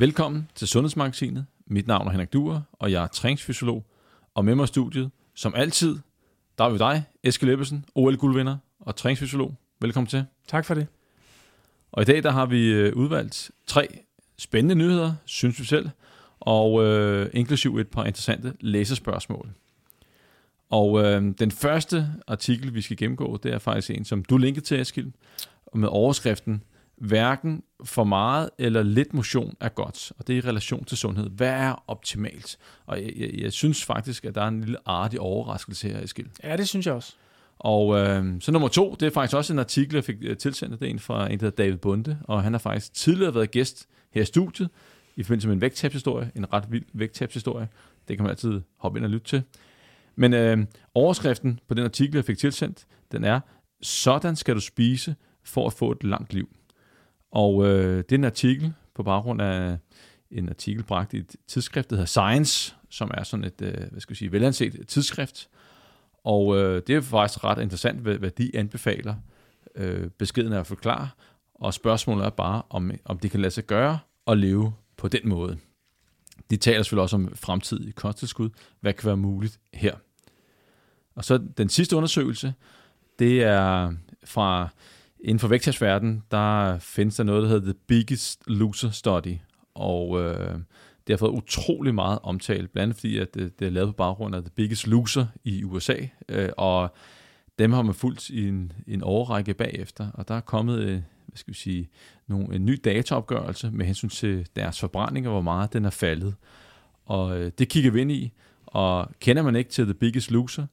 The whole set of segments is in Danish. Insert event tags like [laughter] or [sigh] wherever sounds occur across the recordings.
Velkommen til Sundhedsmagasinet. Mit navn er Henrik Duer, og jeg er træningsfysiolog. Og med mig i studiet, som altid, der er vi dig, Eske Leppesen, OL-guldvinder og træningsfysiolog. Velkommen til. Tak for det. Og i dag der har vi øh, udvalgt tre spændende nyheder, synes vi selv, og øh, inklusiv et par interessante læsespørgsmål. Og øh, den første artikel, vi skal gennemgå, det er faktisk en, som du linkede til, Eskild, med overskriften hverken for meget eller lidt motion er godt, og det er i relation til sundhed. Hvad er optimalt? Og jeg, jeg, jeg synes faktisk, at der er en lille artig overraskelse her, Eskild. Ja, det synes jeg også. Og øh, så nummer to, det er faktisk også en artikel, jeg fik øh, tilsendt, det er en fra en, der hedder David Bunde, og han har faktisk tidligere været gæst her i studiet, i forbindelse med en vægttabshistorie, en ret vild vægttabshistorie. Det kan man altid hoppe ind og lytte til. Men øh, overskriften på den artikel, jeg fik tilsendt, den er, sådan skal du spise for at få et langt liv. Og øh, det er en artikel på baggrund af en artikel bragt i et tidsskrift, der hedder Science, som er sådan et, øh, hvad skal jeg sige, velanset tidsskrift. Og øh, det er faktisk ret interessant, hvad, hvad de anbefaler. Øh, beskeden er at forklare, og spørgsmålet er bare, om, om det kan lade sig gøre at leve på den måde. De taler selvfølgelig også om fremtidig kosttilskud. Hvad kan være muligt her? Og så den sidste undersøgelse, det er fra inden for vægttabsverdenen, der findes der noget, der hedder The Biggest Loser Study, og øh, det har fået utrolig meget omtale, blandt andet fordi, at det, det er lavet på baggrund af The Biggest Loser i USA, øh, og dem har man fulgt i en, en overrække bagefter, og der er kommet øh, hvad skal vi sige, nogle, en ny dataopgørelse med hensyn til deres forbrænding, og hvor meget den er faldet. Og øh, det kigger vi ind i, og kender man ikke til The Biggest Loser,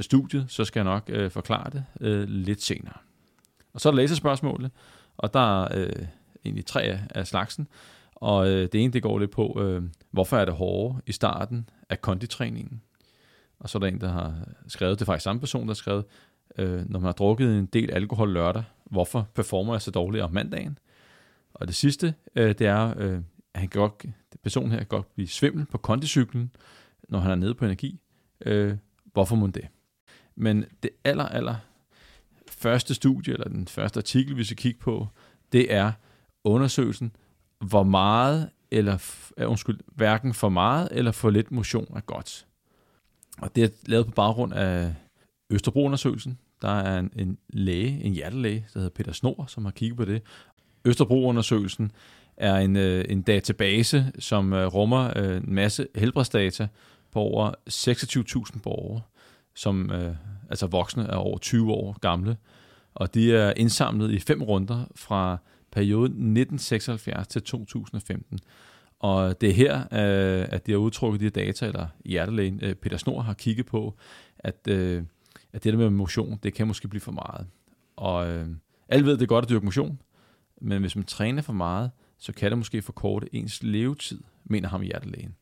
studiet, så skal jeg nok øh, forklare det øh, lidt senere. Og så er der læserspørgsmålet, og der er øh, egentlig tre af slagsen. Og øh, det ene, det går lidt på, øh, hvorfor er det hårdere i starten af konditræningen? Og så er der en, der har skrevet, det er faktisk samme person, der har skrevet, øh, når man har drukket en del alkohol lørdag, hvorfor performer jeg så dårligt om mandagen? Og det sidste, øh, det er, øh, at han kan godt, personen her kan godt blive svimmel på kondicyklen, når han er nede på energi. Øh, hvorfor må det? Men det aller, aller første studie, eller den første artikel, vi skal kigge på, det er undersøgelsen, hvor meget, eller øh, undskyld, hverken for meget eller for lidt motion er godt. Og det er lavet på baggrund af Østerbro-undersøgelsen. Der er en, en læge, en hjertelæge, der hedder Peter Snor, som har kigget på det. Østerbro-undersøgelsen er en, øh, en database, som øh, rummer øh, en masse helbredsdata på over 26.000 borgere, som øh, altså voksne er over 20 år gamle. Og de er indsamlet i fem runder fra perioden 1976 til 2015. Og det er her, øh, at de har udtrukket de her data, eller hjertelægen øh, Peter Snor har kigget på, at, øh, at det der med motion, det kan måske blive for meget. Og øh, alle ved, det er godt at dyrke motion, men hvis man træner for meget, så kan det måske forkorte ens levetid, mener ham hjertelægen.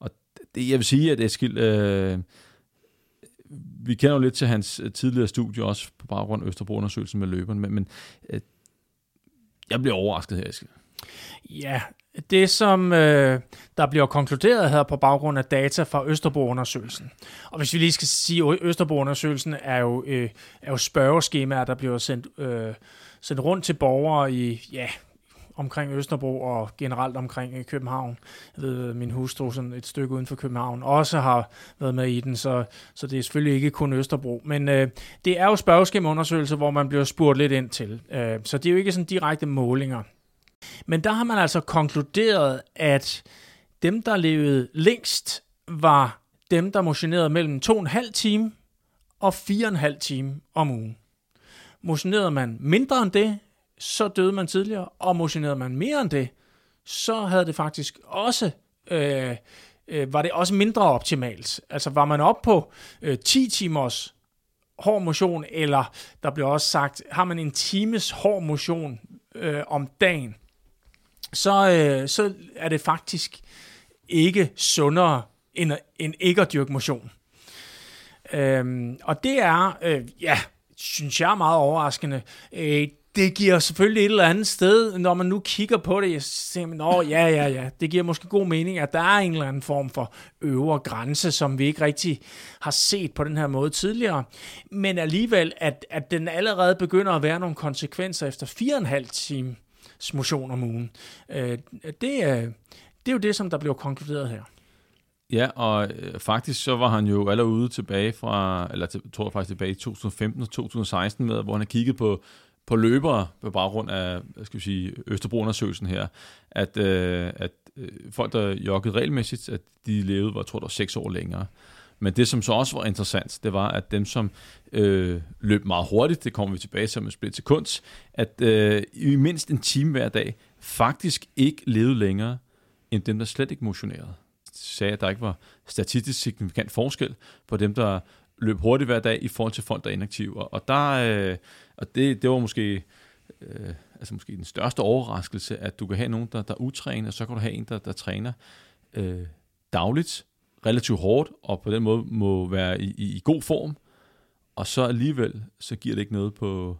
Og det, jeg vil sige, at Eskild, øh, vi kender jo lidt til hans øh, tidligere studie, også på baggrund af Østerbro-undersøgelsen med løberen, men, men øh, jeg bliver overrasket her, Eskild. Ja, det som øh, der bliver konkluderet her på baggrund af data fra Østerbro-undersøgelsen. Og hvis vi lige skal sige, at Østerbro-undersøgelsen er jo, øh, er jo spørgeskemaer, der bliver sendt, øh, sendt rundt til borgere i, ja, omkring Østerbro og generelt omkring øh, København. Jeg ved, øh, min hustru sådan et stykke uden for København også har været med i den, så, så det er selvfølgelig ikke kun Østerbro. Men øh, det er jo spørgeskemaundersøgelser, hvor man bliver spurgt lidt ind til. Øh, så det er jo ikke sådan direkte målinger. Men der har man altså konkluderet, at dem, der levede længst, var dem, der motionerede mellem 2,5 time og 4,5 time om ugen. Motionerede man mindre end det, så døde man tidligere, og motionerede man mere end det, så havde det faktisk også, øh, øh, var det også mindre optimalt. Altså var man op på øh, 10 timers hård motion, eller der bliver også sagt, har man en times hård motion øh, om dagen, så, øh, så er det faktisk ikke sundere end, end ikke at dyrke motion. Øhm, og det er, øh, ja, synes jeg er meget overraskende. Øh, det giver selvfølgelig et eller andet sted, når man nu kigger på det, jeg siger, Nå, ja, ja, ja, det giver måske god mening, at der er en eller anden form for øvre grænse, som vi ikke rigtig har set på den her måde tidligere. Men alligevel, at, at den allerede begynder at være nogle konsekvenser efter 4,5 times motion om ugen. Øh, det, er, det er jo det, som der blev konkluderet her. Ja, og øh, faktisk så var han jo allerede ude tilbage fra, eller til, tror jeg faktisk tilbage i 2015 og 2016 med, hvor han har kigget på, på løbere på baggrund af, hvad skal vi sige, Østerbro-undersøgelsen her, at, øh, at øh, folk, der joggede regelmæssigt, at de levede, hvor jeg tror, der var seks år længere. Men det, som så også var interessant, det var, at dem, som øh, løb meget hurtigt, det kommer vi tilbage til med split sekund, at øh, i mindst en time hver dag, faktisk ikke levede længere, end dem, der slet ikke motionerede. Sagde, at der ikke var statistisk signifikant forskel på dem, der løb hurtigt hver dag i forhold til folk, der er inaktive. Og, og, der, øh, og det, det var måske, øh, altså måske den største overraskelse, at du kan have nogen, der, der utræner, og så kan du have en, der, der træner øh, dagligt, relativt hårdt, og på den måde må være i, i, i god form, og så alligevel, så giver det ikke noget på,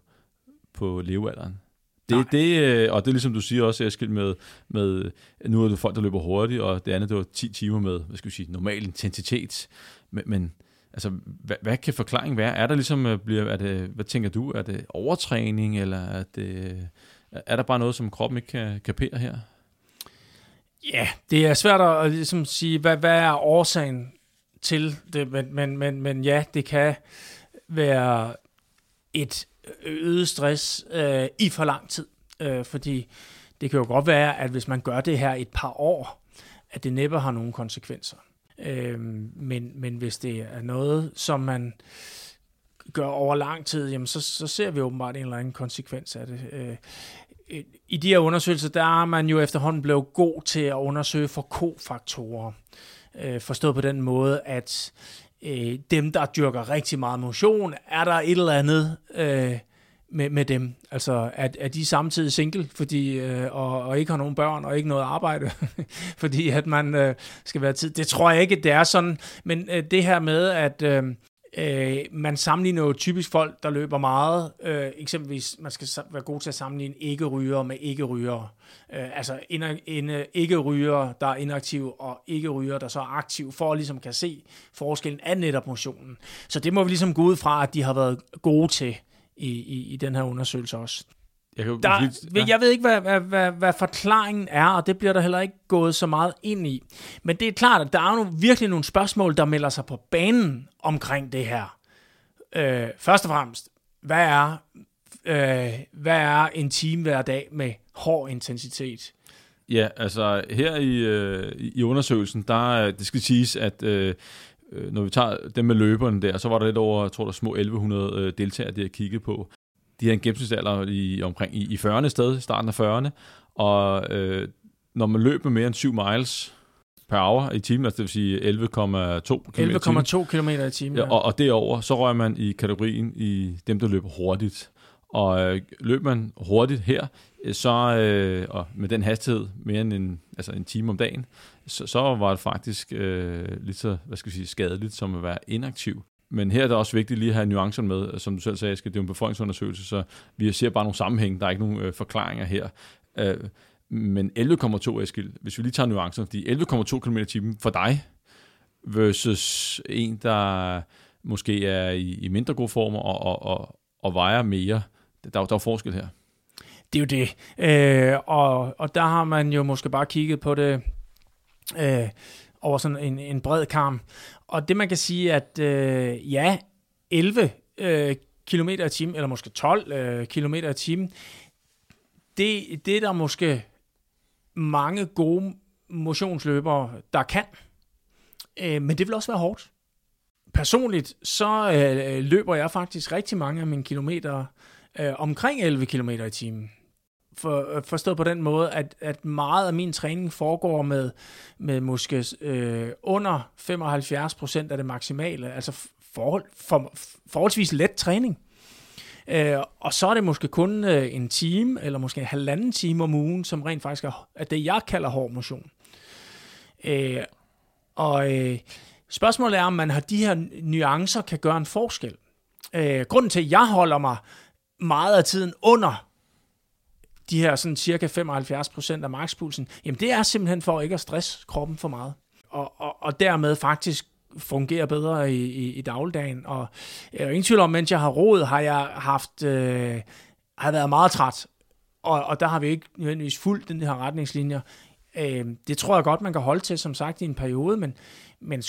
på levealderen. Det, det, øh, og det er ligesom du siger også, Eskild, med, med, nu er det folk, der løber hurtigt, og det andet, det var 10 timer med, hvad skal vi sige, normal intensitet. Men, men altså, hvad, hvad kan forklaringen være? Er der ligesom, øh, bliver, er det, hvad tænker du, er det overtræning, eller er, det, er der bare noget, som kroppen ikke kan kapere her? Ja, det er svært at ligesom sige, hvad, hvad er årsagen til det, men, men, men, men ja, det kan være et øget stress øh, i for lang tid, øh, fordi det kan jo godt være, at hvis man gør det her et par år, at det næppe har nogen konsekvenser. Øh, men, men hvis det er noget, som man gør over lang tid, jamen så, så ser vi åbenbart en eller anden konsekvens af det. Øh, øh, i de her undersøgelser, der er man jo efterhånden blevet god til at undersøge for kofaktorer. Øh, forstået på den måde, at øh, dem, der dyrker rigtig meget motion, er der et eller andet øh, med, med dem. Altså, at, at de samtidig single, fordi, øh, og, og ikke har nogen børn, og ikke noget arbejde, [laughs] fordi at man øh, skal være tid. Det tror jeg ikke, det er sådan, men øh, det her med, at... Øh, Øh, man sammenligner jo typisk folk, der løber meget. Øh, eksempelvis, man skal være god til at sammenligne ikke-rygere med ikke-rygere. Øh, altså en, en ikke-rygere, der er inaktiv, og ikke-rygere, der så er aktiv, for at ligesom kan se forskellen af netop motionen. Så det må vi ligesom gå ud fra, at de har været gode til i, i, i den her undersøgelse også. Jeg, kan, der, ja. jeg ved ikke, hvad, hvad, hvad, hvad forklaringen er, og det bliver der heller ikke gået så meget ind i. Men det er klart, at der er jo virkelig nogle spørgsmål, der melder sig på banen omkring det her. Øh, først og fremmest, hvad er, øh, hvad er en time hver dag med hård intensitet? Ja, altså her i, øh, i undersøgelsen, der det skal siges, at øh, øh, når vi tager dem med løberne der, så var der lidt over, jeg tror der små 1100 øh, deltagere, der kiggede på de har en gennemsnitsalder i, omkring i, i 40'erne sted, starten af 40'erne, og øh, når man løber mere end 7 miles per hour i timen, altså det vil sige 11,2 km 11,2 km i timen, ja. og, og derover så rører man i kategorien i dem, der løber hurtigt. Og øh, løber man hurtigt her, Øh, så øh, og med den hastighed mere end en, altså en time om dagen, så, så var det faktisk øh, lidt så, hvad skal vi sige, skadeligt som at være inaktiv. Men her er det også vigtigt lige at have nuancerne med. Som du selv sagde, skal det er en befolkningsundersøgelse, så vi ser bare nogle sammenhæng. Der er ikke nogen øh, forklaringer her. Øh, men 11,2 Eskild, hvis vi lige tager nuancerne, fordi 11,2 km i timen for dig, versus en, der måske er i, i mindre god form og, og, og, og vejer mere. Der, der er forskel her. Det er jo det. Øh, og, og der har man jo måske bare kigget på det øh, over sådan en, en bred kamp. Og det man kan sige, at øh, ja, 11 øh, km i timen, eller måske 12 øh, km i timen, det, det er der måske mange gode motionsløbere, der kan. Øh, men det vil også være hårdt. Personligt, så øh, løber jeg faktisk rigtig mange af mine kilometer øh, omkring 11 km i timen for, øh, forstået på den måde, at, at meget af min træning foregår med, med måske øh, under 75 procent af det maksimale, altså forhold, for, forholdsvis let træning. Øh, og så er det måske kun øh, en time, eller måske en halvanden time om ugen, som rent faktisk er, er det, jeg kalder hård motion. Øh, og øh, spørgsmålet er, om man har de her nuancer kan gøre en forskel. Øh, grunden til, at jeg holder mig meget af tiden under de her sådan cirka 75 procent af markspulsen, jamen det er simpelthen for ikke at stresse kroppen for meget. Og, og, og dermed faktisk fungerer bedre i, i, i dagligdagen. Og øh, jeg er ingen tvivl om, mens jeg har roet, har jeg haft, øh, har været meget træt. og, og der har vi ikke nødvendigvis fulgt den her retningslinjer. Øh, det tror jeg godt, man kan holde til, som sagt, i en periode, men, men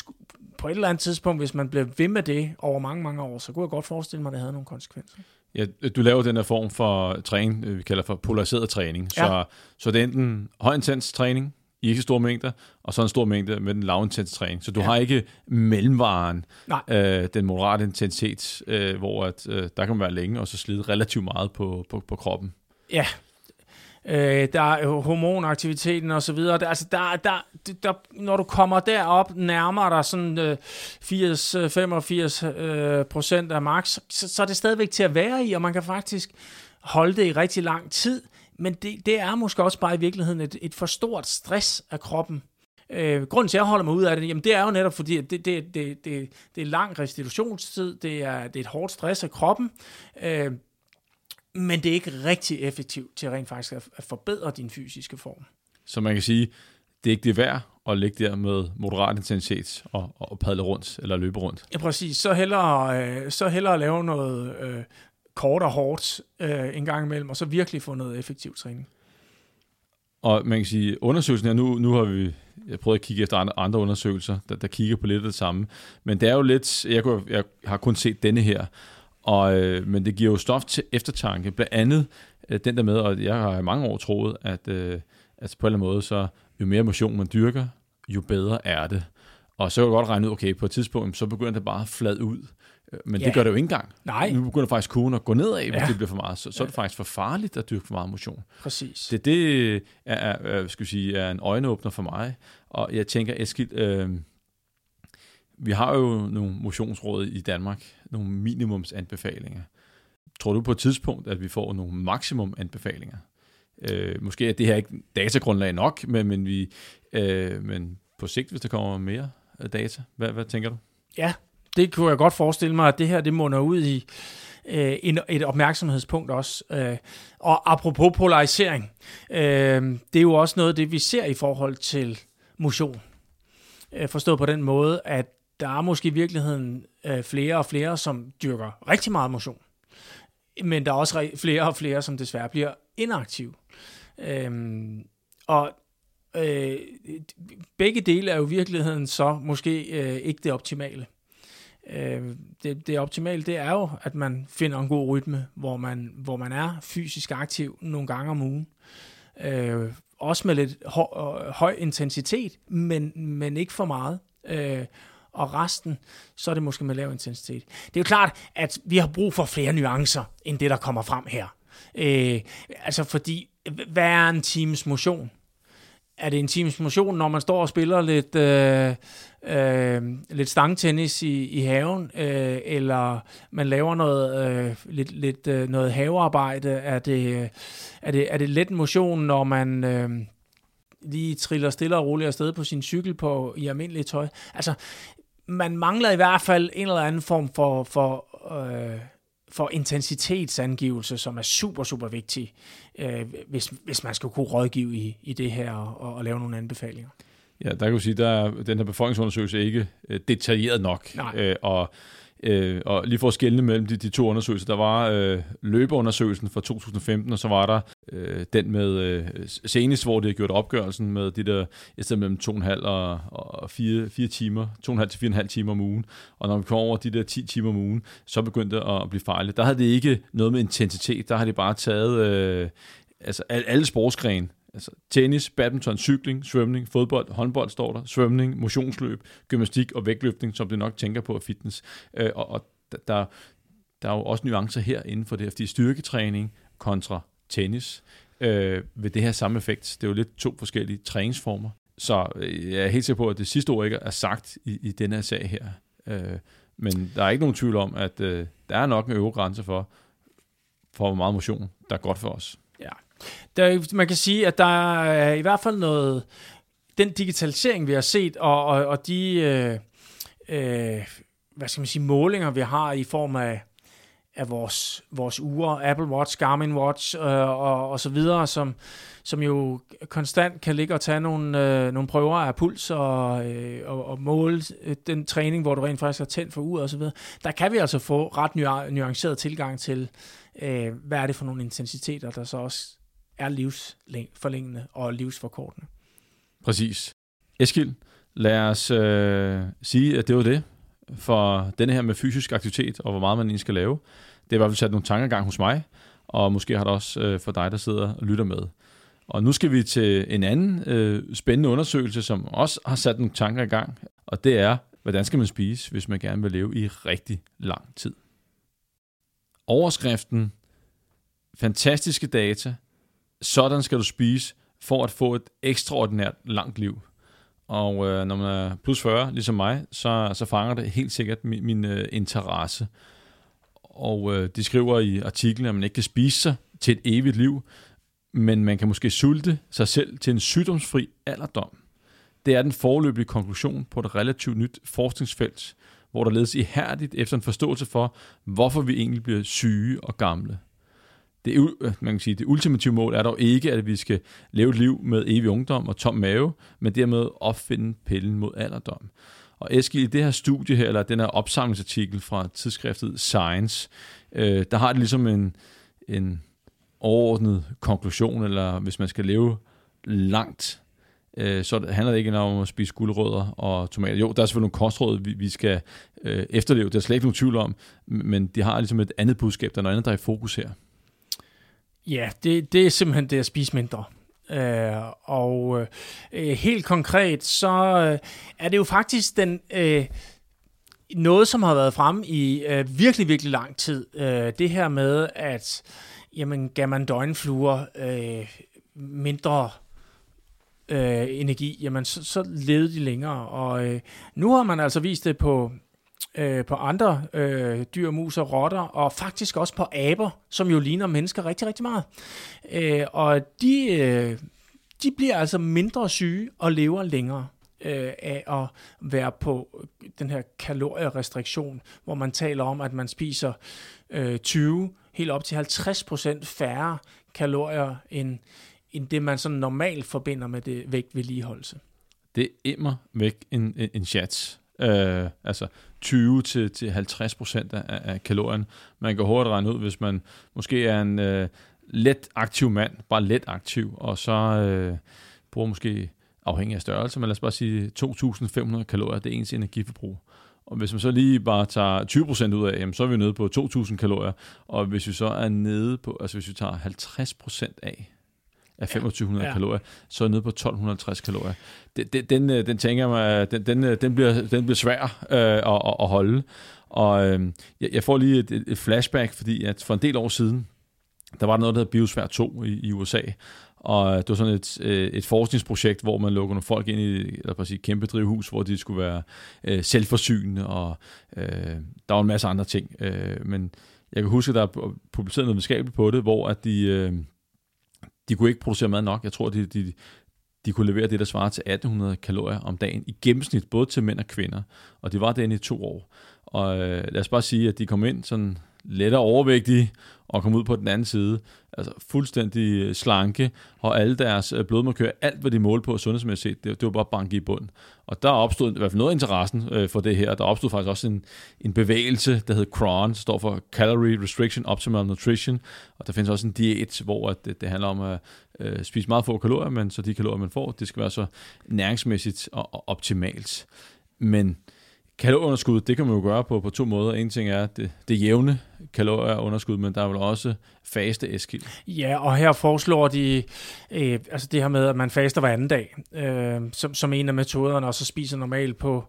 på et eller andet tidspunkt, hvis man bliver ved med det over mange, mange år, så kunne jeg godt forestille mig, at det havde nogle konsekvenser. Ja, du laver den her form for træning, øh, vi kalder for polariseret træning. Så, ja. så det er enten højintens træning, i ikke store mængder, og så en stor mængde med den lavintens træning. Så du ja. har ikke mellemvaren, øh, den moderate intensitet, øh, hvor at, øh, der kan man være længe, og så slide relativt meget på, på, på kroppen. Ja, øh, der er hormonaktiviteten og så videre. Der, altså der, der, der, når du kommer derop nærmere dig sådan øh, 80-85 øh, øh, procent af max, så, så er det stadigvæk til at være i, og man kan faktisk holde det i rigtig lang tid. Men det, det er måske også bare i virkeligheden et, et for stort stress af kroppen. Øh, grunden til, at jeg holder mig ud af det, jamen det er jo netop fordi, at det, det, det, det, det er lang restitutionstid, det er, det er et hårdt stress af kroppen, øh, men det er ikke rigtig effektivt til rent faktisk at, at forbedre din fysiske form. Så man kan sige, det er ikke det værd at ligge der med moderat intensitet og, og padle rundt eller løbe rundt. Ja, præcis. Så hellere, øh, så hellere lave noget øh, kort og hårdt øh, en gang imellem, og så virkelig få noget effektiv træning. Og man kan sige, undersøgelsen her, nu, nu har vi jeg prøvet at kigge efter andre, andre undersøgelser, der, der kigger på lidt af det samme. Men det er jo lidt, jeg, kunne, jeg har kun set denne her, og, øh, men det giver jo stof til eftertanke. Blandt andet øh, den der med, og jeg har i mange år troet, at, øh, at på en eller anden måde, så jo mere motion man dyrker, jo bedre er det. Og så kan jeg godt regne ud, okay, på et tidspunkt, så begynder det bare at flade ud. Øh, men ja. det gør det jo ikke engang. Nej. Nu begynder faktisk kurven at gå nedad, hvis ja. det bliver for meget. Så, så er det faktisk for farligt at dyrke for meget motion. Præcis. Det, det er, er, skal sige, er en øjenåbner for mig. Og jeg tænker, Eskild, øh, vi har jo nogle motionsråd i Danmark, nogle minimumsanbefalinger. Tror du på et tidspunkt, at vi får nogle maksimumanbefalinger? Øh, måske er det her ikke datagrundlag nok, men, men, vi, øh, men på sigt, hvis der kommer mere data, hvad, hvad tænker du? Ja, det kunne jeg godt forestille mig, at det her det munder ud i øh, en, et opmærksomhedspunkt også. Øh, og apropos polarisering, øh, det er jo også noget af det, vi ser i forhold til motion. Øh, forstået på den måde, at der er måske i virkeligheden øh, flere og flere, som dyrker rigtig meget motion. Men der er også flere og flere, som desværre bliver inaktive. Øhm, og øh, begge dele er jo i virkeligheden så måske øh, ikke det optimale. Øh, det, det optimale, det er jo, at man finder en god rytme, hvor man, hvor man er fysisk aktiv nogle gange om ugen. Øh, også med lidt høj, øh, høj intensitet, men, men ikke for meget. Øh, og resten, så er det måske med lav intensitet. Det er jo klart, at vi har brug for flere nuancer, end det, der kommer frem her. Øh, altså fordi, hvad er en times motion? Er det en times motion, når man står og spiller lidt, øh, øh, lidt stangtennis i, i haven, øh, eller man laver noget, øh, lidt, lidt, øh, noget havearbejde? Er det, er, det, er det let motion, når man... Øh, lige triller stille og roligt afsted på sin cykel på, i almindeligt tøj. Altså, man mangler i hvert fald en eller anden form for, for, øh, for intensitetsangivelse, som er super, super vigtig, øh, hvis, hvis man skal kunne rådgive i, i det her og, og lave nogle anbefalinger. Ja, der kan du sige, at den her befolkningsundersøgelse er ikke øh, detaljeret nok. Nej. Øh, og Øh, og lige for at skelne mellem de, de to undersøgelser, der var øh, løbeundersøgelsen fra 2015, og så var der øh, den med øh, senest, hvor det har gjort opgørelsen med de der, i stedet mellem 2,5 og, og 4, 4 timer, 2,5 til 4,5 timer om ugen. Og når vi kom over de der 10 timer om ugen, så begyndte det at blive fejlet. Der havde det ikke noget med intensitet, der har det bare taget øh, altså alle sportsgrene, Altså tennis, badminton, cykling, svømning, fodbold, håndbold står der, svømning, motionsløb, gymnastik og vægtløftning, som det nok tænker på af fitness. Øh, og, og der, der er jo også nuancer her inden for det her, fordi styrketræning kontra tennis øh, ved det her samme effekt. Det er jo lidt to forskellige træningsformer. Så øh, jeg er helt sikker på, at det sidste ord ikke er sagt i, i den her sag her. Øh, men der er ikke nogen tvivl om, at øh, der er nok en øvre grænse for, for hvor meget motion, der er godt for os. Der, man kan sige, at der er i hvert fald noget, den digitalisering, vi har set, og, og, og de, øh, øh, hvad skal man sige, målinger, vi har i form af, af vores, vores uger, Apple Watch, Garmin Watch øh, og, og så videre, som, som jo konstant kan ligge og tage nogle, øh, nogle prøver af puls og, øh, og, og måle øh, den træning, hvor du rent faktisk har tændt for uret og så videre. Der kan vi altså få ret nuanceret tilgang til, øh, hvad er det for nogle intensiteter, der så også er livsforlængende og livsforkortende. Præcis. Eskild, lad os øh, sige, at det var det for denne her med fysisk aktivitet, og hvor meget man egentlig skal lave. Det har i hvert fald sat nogle tanker gang hos mig, og måske har det også øh, for dig, der sidder og lytter med. Og nu skal vi til en anden øh, spændende undersøgelse, som også har sat nogle tanker i gang, og det er, hvordan skal man spise, hvis man gerne vil leve i rigtig lang tid. Overskriften, fantastiske data, sådan skal du spise for at få et ekstraordinært langt liv. Og øh, når man er plus 40, ligesom mig, så, så fanger det helt sikkert min, min øh, interesse. Og øh, de skriver i artiklen, at man ikke kan spise sig til et evigt liv, men man kan måske sulte sig selv til en sygdomsfri alderdom. Det er den forløbige konklusion på et relativt nyt forskningsfelt, hvor der ledes ihærdigt efter en forståelse for, hvorfor vi egentlig bliver syge og gamle. Det, øh, man kan sige, det ultimative mål er dog ikke, at vi skal leve et liv med evig ungdom og tom mave, men dermed opfinde pillen mod alderdom. Og Eskild, i det her studie her, eller den her opsamlingsartikel fra tidsskriftet Science, øh, der har det ligesom en, en overordnet konklusion, eller hvis man skal leve langt, øh, så handler det ikke om at spise guldrødder og tomater. Jo, der er selvfølgelig nogle kostråd, vi, vi skal øh, efterleve, det er slet ikke nogen tvivl om, men de har ligesom et andet budskab, der er noget andet, der er i fokus her. Ja, det, det er simpelthen det at spise mindre. Øh, og øh, helt konkret, så øh, er det jo faktisk den... Øh, noget, som har været frem i øh, virkelig, virkelig lang tid. Øh, det her med, at jamen, gav man døgnfluer øh, mindre øh, energi, jamen så, så levede de længere. Og øh, nu har man altså vist det på øh, på andre øh, dyr, mus og rotter, og faktisk også på aber, som jo ligner mennesker rigtig, rigtig meget. Øh, og de, øh, de bliver altså mindre syge og lever længere øh, af at være på den her kalorierestriktion, hvor man taler om, at man spiser øh, 20, helt op til 50% færre kalorier, end, end det man sådan normalt forbinder med det vægtvedligeholdelse. Det er immer væk en, en, en chat. Øh, altså 20 til, til 50 procent af, af kalorien. Man kan hurtigt regne ud, hvis man måske er en øh, let aktiv mand, bare let aktiv, og så øh, bruger måske afhængig af størrelse, men lad os bare sige 2.500 kalorier, det er ens energiforbrug. Og hvis man så lige bare tager 20% ud af, jamen, så er vi nede på 2.000 kalorier. Og hvis vi så er nede på, altså hvis vi tager 50% af, af 2500 ja. kalorier, så er nede på 1250 kalorier. Den, den, den, øh, den tænker jeg mig, den, den, øh, den, bliver, den bliver svær øh, at, at holde. Og øh, jeg, får lige et, et flashback, fordi at for en del år siden, der var der noget, der hedder Biosfær 2 i, i USA, og det var sådan et, øh, et forskningsprojekt, hvor man lukker nogle folk ind i eller bare sige, kæmpe drivhus, hvor de skulle være øh, selvforsynende, og øh, der var en masse andre ting. Øh, men jeg kan huske, at der er publiceret noget videnskabeligt på det, hvor at de, øh, de kunne ikke producere mad nok. Jeg tror, de, de, de kunne levere det, der svarer til 1800 kalorier om dagen i gennemsnit, både til mænd og kvinder. Og det var det i to år. Og øh, lad os bare sige, at de kom ind sådan lettere overvægtige, og komme ud på den anden side, altså fuldstændig øh, slanke, og alle deres øh, blodmarkører, alt hvad de målte på sundhedsmæssigt, det, det var bare banke i bund. Og der opstod i hvert fald noget af interessen øh, for det her. Der opstod faktisk også en, en bevægelse, der hedder CRON, står for Calorie Restriction Optimal Nutrition, og der findes også en diæt, hvor det, det handler om at øh, spise meget få kalorier, men så de kalorier, man får, det skal være så næringsmæssigt og, og optimalt. Men øh, Kalorieunderskud, det kan man jo gøre på, på to måder. En ting er det, det jævne kalorieunderskud, men der er vel også faste eskild. Ja, og her foreslår de øh, altså det her med, at man faster hver anden dag, øh, som, som en af metoderne, og så spiser normalt på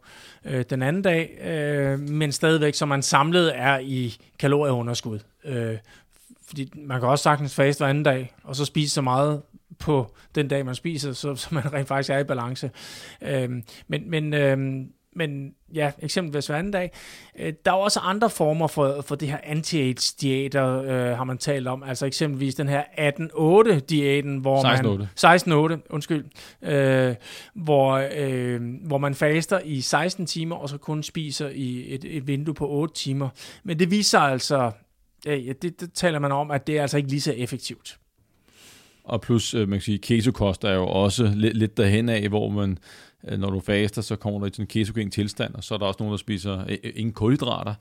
øh, den anden dag, øh, men stadigvæk, så man samlet er i kalorieunderskud. Øh, fordi man kan også sagtens faste hver anden dag, og så spise så meget på den dag, man spiser, så, så man rent faktisk er i balance. Øh, men men øh, men ja, eksempelvis hver anden dag. Øh, der er også andre former for, for det her anti-AIDS-diæter, øh, har man talt om. Altså eksempelvis den her 18-8-diæten, hvor 16 man... 16-8, undskyld. Øh, hvor, øh, hvor man faster i 16 timer, og så kun spiser i et, et vindue på 8 timer. Men det viser altså... Ja, det, det taler man om, at det er altså ikke lige så effektivt. Og plus, øh, man kan sige, keto-kost er jo også lidt, lidt derhen af, hvor man, øh, når du faster, så kommer du i sådan en ketogen tilstand, og så er der også nogen, der spiser øh, ingen kulhydrater.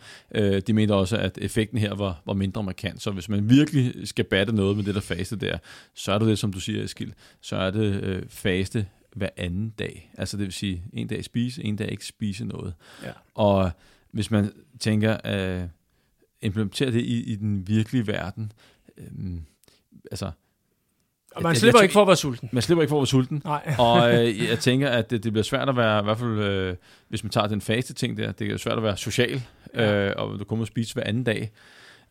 De mente også, at effekten her var, var mindre markant. Så hvis man virkelig skal batte noget med det der faste der, så er det det, som du siger, Eskild, så er det øh, faste hver anden dag. Altså det vil sige, en dag spise, en dag ikke spise noget. Ja. Og hvis man tænker øh, implementere det i, i den virkelige verden, øh, altså og man slipper jeg, jeg, ikke for at være sulten. Man slipper ikke for at være sulten. Nej. [laughs] og øh, jeg tænker, at det, det bliver svært at være, i hvert fald øh, hvis man tager den faste ting der, det er svært at være social, ja. øh, og du kommer og spise hver anden dag.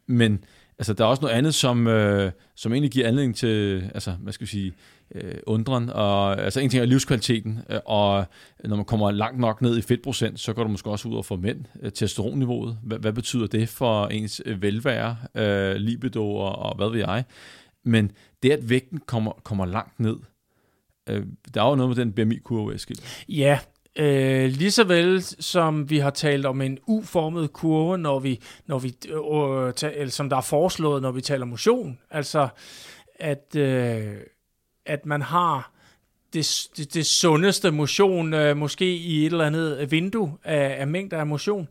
Men altså, der er også noget andet, som, øh, som egentlig giver anledning til, altså, hvad skal vi sige, øh, undren. Og, altså en ting er livskvaliteten, øh, og når man kommer langt nok ned i fedtprocent, så går du måske også ud og få mænd. Øh, testosteronniveauet, hvad, hvad betyder det for ens øh, velvære, øh, libido og, og hvad ved jeg? Men det, at vægten kommer, kommer langt ned, øh, der er jo noget med den BMI-kurve, Eskild. Ja, Øh, lige så vel som vi har talt om en U-formet kurve, når vi, når vi, øh, ta, eller som der er foreslået, når vi taler motion. Altså, at, øh, at man har det, det, det sundeste motion, øh, måske i et eller andet vindue af, af mængder af motion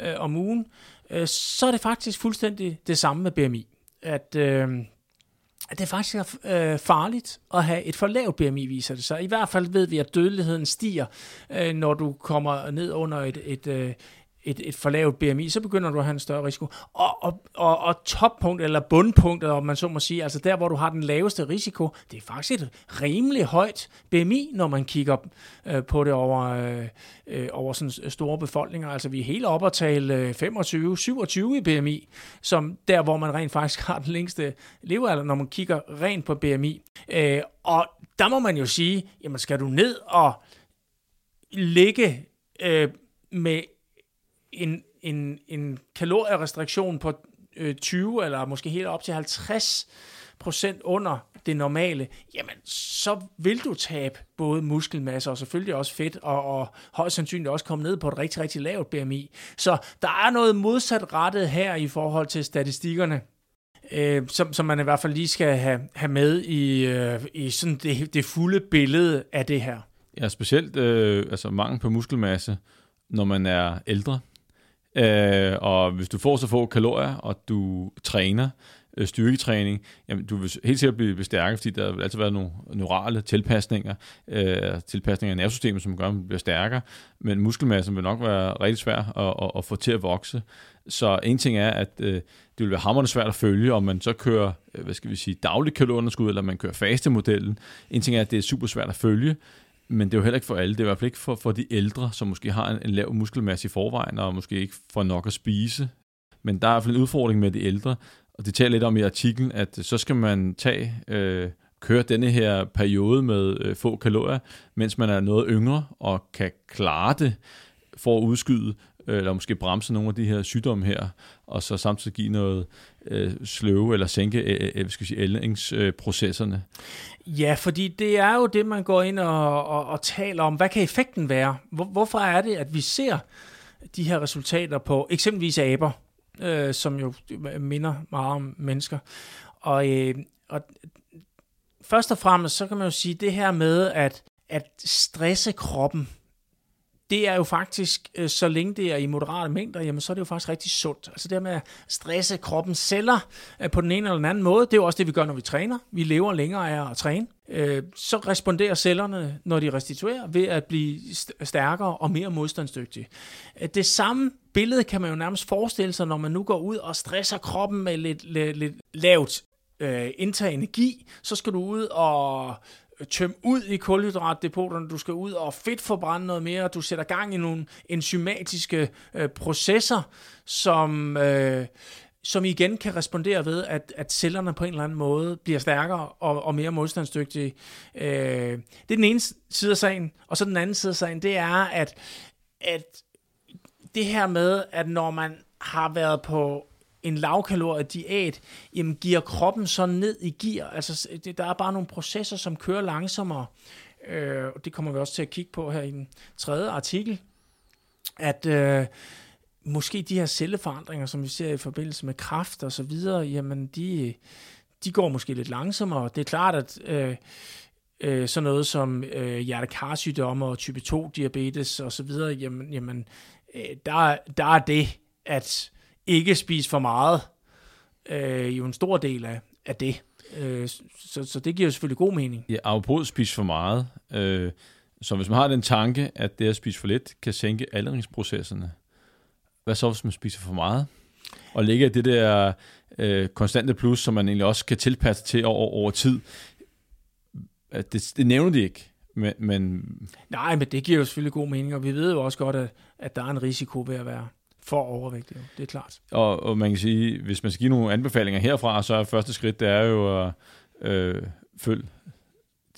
øh, om ugen, øh, så er det faktisk fuldstændig det samme med BMI. At, øh, at det faktisk er øh, farligt at have et for lavt BMI, viser det sig. I hvert fald ved vi, at dødeligheden stiger, øh, når du kommer ned under et, et, øh, et, et for lavt BMI, så begynder du at have en større risiko. Og, og, og, og toppunkt, eller bundpunktet, om man så må sige, altså der, hvor du har den laveste risiko, det er faktisk et rimelig højt BMI, når man kigger øh, på det over, øh, øh over sådan øh, store befolkninger. Altså vi er helt oppe at tale øh, 25-27 i BMI, som der, hvor man rent faktisk har den længste levealder, når man kigger rent på BMI. Øh, og der må man jo sige, jamen skal du ned og ligge øh, med en, en, en kalorierestriktion på øh, 20 eller måske helt op til 50 procent under det normale, jamen så vil du tabe både muskelmasse og selvfølgelig også fedt, og, og højst sandsynligt også komme ned på et rigtig, rigtig lavt BMI. Så der er noget modsat rettet her i forhold til statistikkerne, øh, som, som man i hvert fald lige skal have, have med i, øh, i sådan det, det fulde billede af det her. Ja, specielt øh, altså mangel på muskelmasse, når man er ældre. Øh, og hvis du får så få kalorier, og du træner, øh, styrketræning, jamen du vil helt sikkert blive stærkere, fordi der vil altid være nogle neurale tilpasninger, øh, tilpasninger i nervesystemet, som gør, at man bliver stærkere, men muskelmassen vil nok være rigtig svær at, at, at få til at vokse. Så en ting er, at øh, det vil være hammerende svært at følge, om man så kører, øh, hvad skal vi sige, daglig kalorieunderskud, eller man kører faste modellen. En ting er, at det er super svært at følge, men det er jo heller ikke for alle. Det er i hvert fald ikke for, for de ældre, som måske har en, en lav muskelmasse i forvejen, og måske ikke får nok at spise. Men der er i hvert fald en udfordring med de ældre, og det taler lidt om i artiklen, at så skal man tage, øh, køre denne her periode med øh, få kalorier, mens man er noget yngre og kan klare det for at udskyde eller måske bremse nogle af de her sygdomme her, og så samtidig give noget øh, sløve eller sænke øh, øh, skal sige, ældringsprocesserne. Ja, fordi det er jo det, man går ind og, og, og taler om. Hvad kan effekten være? Hvor, hvorfor er det, at vi ser de her resultater på eksempelvis aber, øh, som jo minder meget om mennesker? Og, øh, og først og fremmest, så kan man jo sige det her med, at, at stresse kroppen, det er jo faktisk, øh, så længe det er i moderate mængder, jamen så er det jo faktisk rigtig sundt. Altså det med at stresse kroppens celler øh, på den ene eller den anden måde, det er jo også det, vi gør, når vi træner. Vi lever længere af at træne. Øh, så responderer cellerne, når de restituerer, ved at blive stærkere og mere modstandsdygtige. Det samme billede kan man jo nærmest forestille sig, når man nu går ud og stresser kroppen med lidt, lidt, lidt lavt indtag energi, så skal du ud og tøm ud i kulhydratdepoterne, du skal ud og fedtforbrænde noget mere, du sætter gang i nogle enzymatiske øh, processer, som, øh, som igen kan respondere ved, at, at cellerne på en eller anden måde bliver stærkere og, og mere modstandsdygtige. Øh, det er den ene side af sagen, og så den anden side af sagen, det er, at, at det her med, at når man har været på en lavkalorie diæt, jamen giver kroppen så ned i gear. Altså, det, der er bare nogle processer, som kører langsommere. Øh, og det kommer vi også til at kigge på her i den tredje artikel. At øh, måske de her celleforandringer, som vi ser i forbindelse med kræft og så videre, jamen de, de går måske lidt langsommere. Det er klart, at øh, øh, sådan noget som øh, hjertekarsygdomme og type 2 diabetes og så videre, jamen, jamen øh, der, der er det at ikke spise for meget øh, jo en stor del af, af det. Øh, så, så det giver jo selvfølgelig god mening. Ja, apropos spise for meget. Øh, så hvis man har den tanke, at det at spise for lidt kan sænke aldringsprocesserne, hvad så hvis man spiser for meget? Og ligger det der øh, konstante plus, som man egentlig også kan tilpasse til over, over tid, det, det nævner de ikke. Men, men... Nej, men det giver jo selvfølgelig god mening, og vi ved jo også godt, at, at der er en risiko ved at være for overvægtige, Det er klart. Og, og man kan sige, hvis man skal give nogle anbefalinger herfra, så er første skridt, det er jo at øh, følge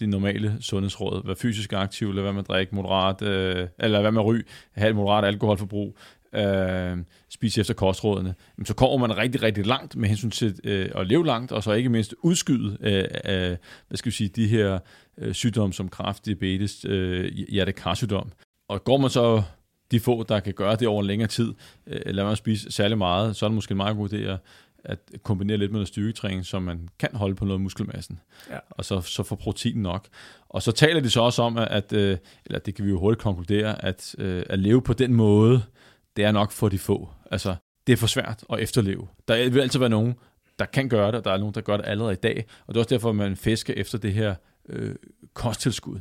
de normale sundhedsråd. Vær fysisk aktiv, lad være med at drikke moderat, øh, eller hvad med at ryge, have et moderat alkoholforbrug, øh, spise efter kostrådene, så kommer man rigtig, rigtig langt med hensyn til øh, at leve langt, og så ikke mindst udskyde øh, øh, hvad skal vi sige, de her øh, sygdomme som kræft, diabetes, øh, hjertekarsygdom. Og går man så de få, der kan gøre det over længere tid, øh, lad man spise særlig meget, så er det måske en meget god idé at, at kombinere lidt med noget styrketræning, så man kan holde på noget muskelmassen, ja. og så, så få protein nok. Og så taler de så også om, at, øh, eller det kan vi jo hurtigt konkludere, at øh, at leve på den måde, det er nok for de få. Altså, det er for svært at efterleve. Der vil altid være nogen, der kan gøre det, og der er nogen, der gør det allerede i dag. Og det er også derfor, man fisker efter det her øh, kosttilskud.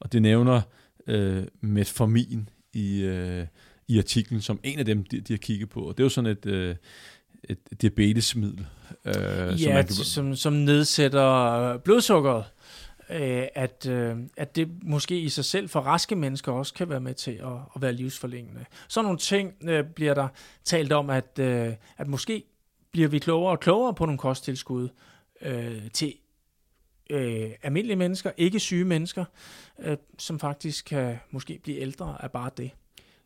Og det nævner øh, metformin i, øh, i artiklen som en af dem, de, de har kigget på. Og det er jo sådan et, øh, et diabetesmiddel. Øh, ja, som, man kan... som, som nedsætter blodsukkeret øh, at, øh, at det måske i sig selv for raske mennesker også kan være med til at, at være livsforlængende. Så nogle ting øh, bliver der talt om, at, øh, at måske bliver vi klogere og klogere på nogle kosttilskud øh, til øh, almindelige mennesker, ikke syge mennesker, øh, som faktisk kan måske blive ældre af bare det.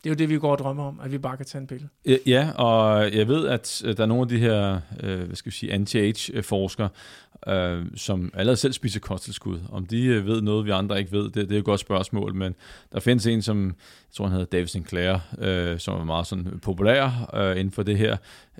Det er jo det, vi går og drømmer om, at vi bare kan tage en pille. Ja, og jeg ved, at øh, der er nogle af de her, øh, hvad skal vi sige, anti-age-forskere, øh, øh, som allerede selv spiser kosttilskud. Om de øh, ved noget, vi andre ikke ved, det, det er et godt spørgsmål, men der findes en, som jeg tror, han hedder David Sinclair, øh, som er meget sådan populær øh, inden for det her.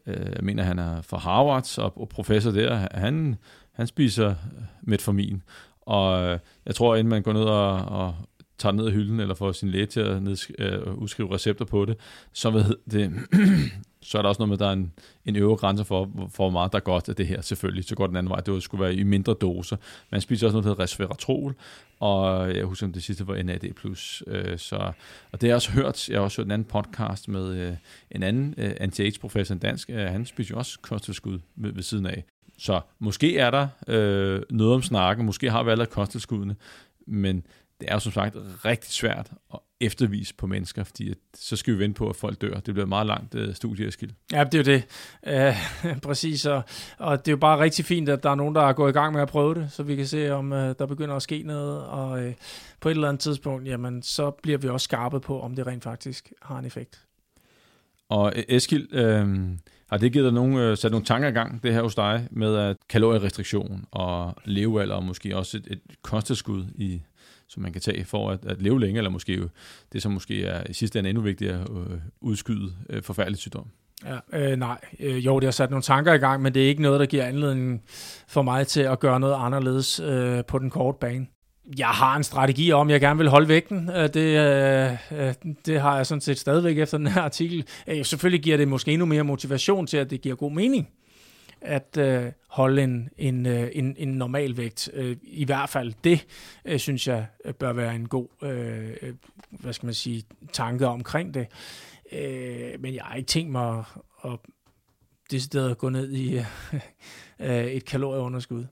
Øh, jeg mener, han er fra Harvard og, og professor der. Han, han spiser øh, metformin, og øh, jeg tror, inden man går ned og, og tager ned af hylden, eller får sin læge til at nedsk- øh, udskrive recepter på det, så, ved det, [clears throat] så er der også noget med, at der er en, en øvre grænse for, for, hvor meget der er godt af det her, selvfølgelig. Så går den anden vej, det skulle være i mindre doser. Man spiser også noget, der hedder resveratrol, og jeg husker, om det sidste var NAD+. Øh, så, og det har jeg også hørt, jeg har også hørt en anden podcast med øh, en anden øh, anti-age-professor, en dansk, øh, han spiser jo også kosttilskud ved, ved siden af. Så måske er der øh, noget om snakken, måske har vi allerede kosttilskuddene, men det er jo som sagt rigtig svært at eftervise på mennesker, fordi at, så skal vi vente på, at folk dør. Det bliver et meget langt uh, studie af skild. Ja, det er jo det. Uh, [laughs] præcis, og, og det er jo bare rigtig fint, at der er nogen, der er gået i gang med at prøve det, så vi kan se, om uh, der begynder at ske noget, og uh, på et eller andet tidspunkt, jamen, så bliver vi også skarpe på, om det rent faktisk har en effekt. Og Eskild, øh, har det givet dig nogle, øh, sat nogle tanker i gang, det her hos dig, med at kalorierestriktion og levealder, og måske også et, et kosteskud, i som man kan tage for at, at leve længe, eller måske jo, det som måske er i sidste ende endnu vigtigere, at øh, udskyde øh, forfærdelig sygdom. Ja, øh, nej, øh, jo, det har sat nogle tanker i gang, men det er ikke noget, der giver anledning for mig til at gøre noget anderledes øh, på den korte bane. Jeg har en strategi om, at jeg gerne vil holde vægten. Øh, det, øh, øh, det har jeg sådan set stadigvæk efter den her artikel. Selvfølgelig giver det måske endnu mere motivation til, at det giver god mening at øh, holde en, en, en, en normal vægt. I hvert fald det, øh, synes jeg, bør være en god øh hvad skal man sige, tanke omkring det. Øh, men jeg har ikke tænkt mig at, at decideret gå ned i [laughs] øh, et kalorieunderskud.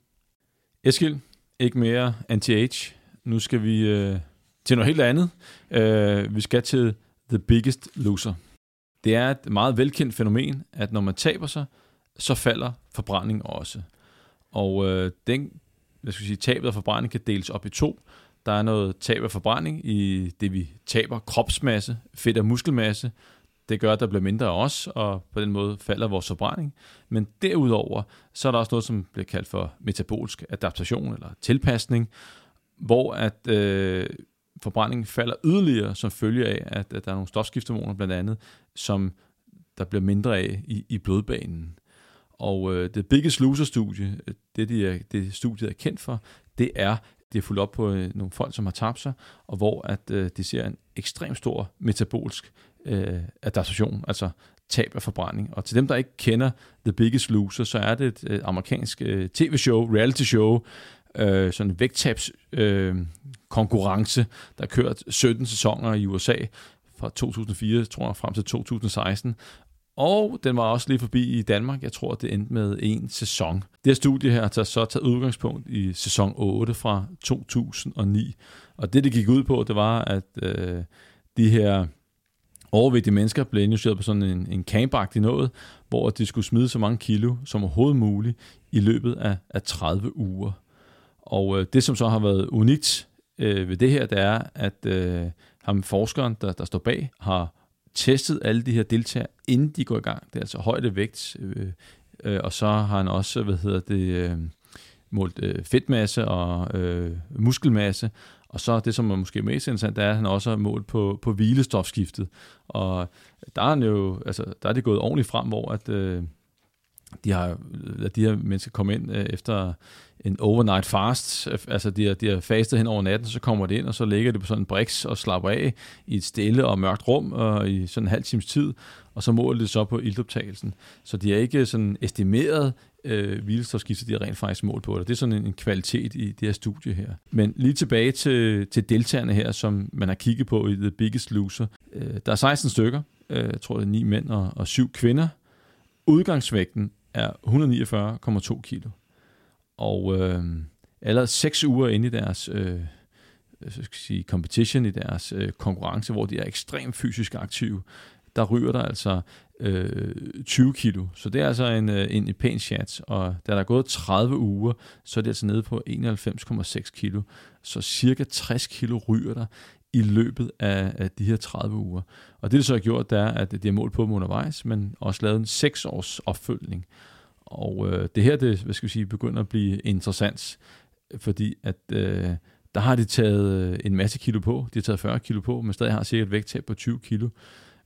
Eskild, ikke mere anti-age. Nu skal vi øh, til noget helt andet. Øh, vi skal til The Biggest Loser. Det er et meget velkendt fænomen, at når man taber sig, så falder forbrænding også. Og øh, den, hvad skal jeg sige, tabet af forbrænding kan deles op i to. Der er noget tab af forbrænding i det, vi taber kropsmasse, fedt og muskelmasse. Det gør, at der bliver mindre af os, og på den måde falder vores forbrænding. Men derudover, så er der også noget, som bliver kaldt for metabolisk adaptation eller tilpasning, hvor at øh, forbrændingen falder yderligere som følge af, at, at der er nogle stofskiftehormoner blandt andet, som der bliver mindre af i, i blodbanen. Og øh, det Biggest Loser-studie, det, de er, det studiet er kendt for, det er, det er fuldt op på øh, nogle folk, som har tabt sig, og hvor at øh, de ser en ekstrem stor metabolsk øh, adaptation, altså tab af forbrænding. Og til dem, der ikke kender The Biggest Loser, så er det et øh, amerikansk øh, tv-show, reality-show, øh, sådan en vægttabs øh, konkurrence, der har kørt 17 sæsoner i USA fra 2004, tror jeg, frem til 2016. Og den var også lige forbi i Danmark. Jeg tror, det endte med en sæson. Det her studie her har så taget udgangspunkt i sæson 8 fra 2009. Og det, det gik ud på, det var, at øh, de her overvægtige mennesker blev indjusteret på sådan en, en campagtig noget, hvor de skulle smide så mange kilo som overhovedet muligt i løbet af, af 30 uger. Og øh, det, som så har været unikt øh, ved det her, det er, at øh, ham forskeren, der, der står bag, har testet alle de her deltagere, inden de går i gang. Det er altså højde vægt, øh, øh, og så har han også, hvad hedder det, øh, målt øh, fedtmasse og øh, muskelmasse, og så det, som er måske mest interessant, det er, at han også har målt på, på hvilestofskiftet. Og der er, jo, altså, der er det gået ordentligt frem, hvor at, øh, de, har, de her mennesker kommer ind øh, efter en overnight fast, øh, altså de har, de har fastet hen over natten, så kommer de ind, og så ligger de på sådan en briks og slapper af i et stille og mørkt rum og i sådan en halv times tid, og så måler de så på ildoptagelsen. Så de er ikke sådan estimeret øh, hvilestofskifte, de har rent faktisk målt på det. Det er sådan en, en kvalitet i det her studie her. Men lige tilbage til, til deltagerne her, som man har kigget på i The Biggest Loser. Øh, der er 16 stykker, øh, jeg tror det er 9 mænd og, og 7 kvinder. Udgangsvægten er 149,2 kilo. Og øh, allerede seks uger inde i deres øh, skal sige, competition, i deres øh, konkurrence, hvor de er ekstremt fysisk aktive, der ryger der altså øh, 20 kilo. Så det er altså en, øh, en, en pæn chat. Og da der er gået 30 uger, så er det altså nede på 91,6 kilo. Så cirka 60 kilo ryger der i løbet af, af de her 30 uger. Og det, det så har gjort, det er, at de har målt på dem undervejs, men også lavet en 6 års opfølgning. Og øh, det her, det hvad skal vi sige, begynder at blive interessant, fordi at øh, der har de taget øh, en masse kilo på. De har taget 40 kilo på, men stadig har cirka et vægttab på 20 kilo.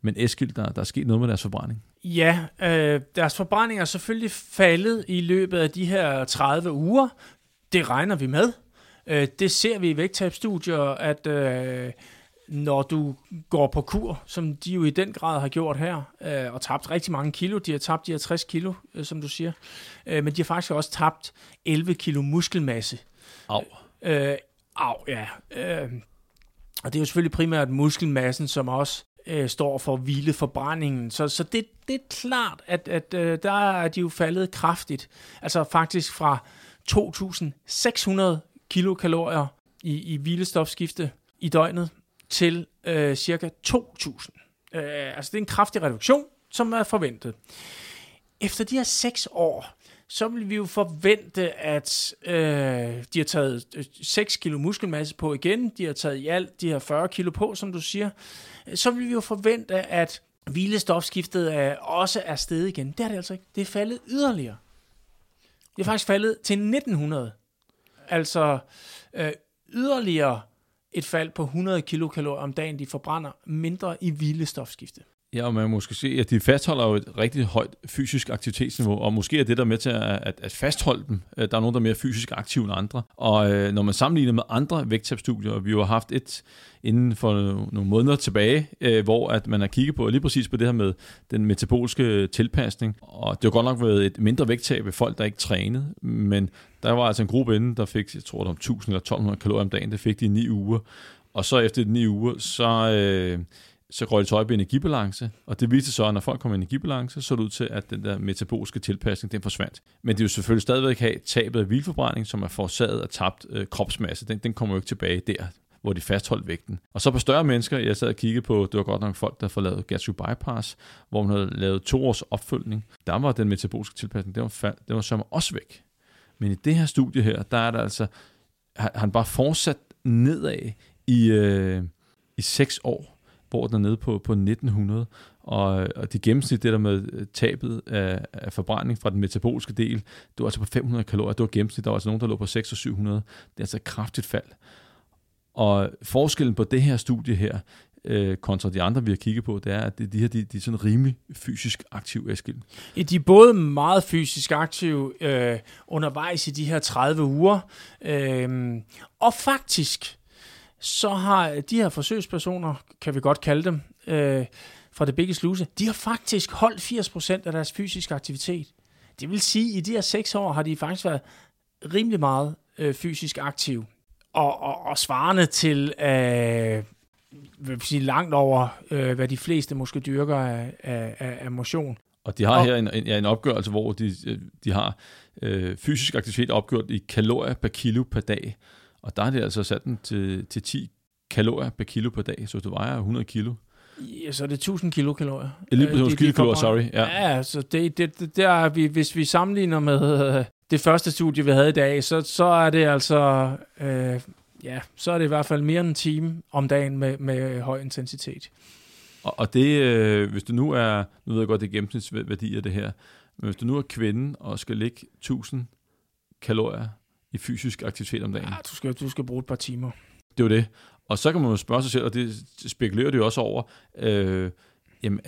Men Eskild, der, der er sket noget med deres forbrænding. Ja, øh, deres forbrænding er selvfølgelig faldet i løbet af de her 30 uger. Det regner vi med. Øh, det ser vi i vægttabsstudier, at øh, når du går på kur, som de jo i den grad har gjort her, øh, og tabt rigtig mange kilo, de har tabt de her 60 kilo, øh, som du siger, øh, men de har faktisk også tabt 11 kilo muskelmasse. Au. Øh, au, ja. Øh, og det er jo selvfølgelig primært muskelmassen, som også øh, står for hvileforbrændingen. Så, så det, det er klart, at, at øh, der er de jo faldet kraftigt. Altså faktisk fra 2.600 kilokalorier i, i hvilestofskifte i døgnet til øh, cirka 2.000. Øh, altså det er en kraftig reduktion, som er forventet. Efter de her seks år, så vil vi jo forvente, at øh, de har taget øh, 6 kilo muskelmasse på igen, de har taget i alt de her 40 kilo på, som du siger, så vil vi jo forvente, at hvilestofskiftet er, også er steget igen. Det er det altså ikke. Det er faldet yderligere. Det er faktisk faldet til 1900. Altså øh, yderligere et fald på 100 kilokalorier om dagen, de forbrænder mindre i hvilestofskifte. Ja, og man måske se, at de fastholder jo et rigtig højt fysisk aktivitetsniveau, og måske er det der med til at, at, at fastholde dem. Der er nogen, der er mere fysisk aktive end andre. Og øh, når man sammenligner med andre vægttabstudier, og vi har haft et inden for nogle måneder tilbage, øh, hvor at man har kigget på lige præcis på det her med den metaboliske tilpasning. Og det har godt nok været et mindre vægttab ved folk, der ikke trænede, men der var altså en gruppe inden, der fik, jeg tror det var 1000 eller 1200 kalorier om dagen, det fik de i ni uger. Og så efter de ni uger, så... Øh, så går de tøj i energibalance, og det viste så, at når folk kommer i energibalance, så det ud til, at den der metaboliske tilpasning, den forsvandt. Men det er jo selvfølgelig stadigvæk have tabet af hvilforbrænding, som er forårsaget af tabt øh, kropsmasse. Den, den kommer jo ikke tilbage der, hvor de fastholdt vægten. Og så på større mennesker, jeg sad og kiggede på, det var godt nok folk, der får lavet gastric bypass, hvor man havde lavet to års opfølgning. Der var den metaboliske tilpasning, den var, den var som også væk. Men i det her studie her, der er der altså, har han bare fortsat nedad i, øh, i seks år hvor den er nede på, på 1900, og, og det gennemsnit, det der med øh, tabet af, af forbrænding fra den metaboliske del, det var altså på 500 kalorier, det var gennemsnit, der var altså nogen, der lå på 600 700, det er altså et kraftigt fald. Og forskellen på det her studie her, øh, kontra de andre, vi har kigget på, det er, at det, de her de, de er sådan rimelig fysisk aktive, Eskild. Ja, de er både meget fysisk aktive øh, undervejs i de her 30 uger, øh, og faktisk så har de her forsøgspersoner, kan vi godt kalde dem, øh, fra det Biggest Sluse, de har faktisk holdt 80% af deres fysiske aktivitet. Det vil sige, at i de her 6 år har de faktisk været rimelig meget øh, fysisk aktive. Og, og, og svarende til øh, vil sige, langt over, øh, hvad de fleste måske dyrker af, af, af motion. Og de har og, her en, en, ja, en opgørelse, hvor de, de har øh, fysisk aktivitet opgjort i kalorier per kilo per dag. Og der er det altså sat den til, til 10 kalorier per kilo per dag. Så hvis du vejer 100 kilo, Ja, så er det 1000 kilokalorier. Lige præcis, øh, kilokalorier, sorry. Ja, ja så det, det, det, der er vi, hvis vi sammenligner med øh, det første studie, vi havde i dag, så, så er det altså, øh, ja, så er det i hvert fald mere end en time om dagen med, med høj intensitet. Og, og det, øh, hvis du nu er, nu ved jeg godt, det er gennemsnitsværdi af det her, men hvis du nu er kvinde og skal ligge 1000 kalorier i fysisk aktivitet om dagen. Ja, du skal, du skal bruge et par timer. Det er jo det. Og så kan man jo spørge sig selv, og det spekulerer det jo også over, øh, jamen,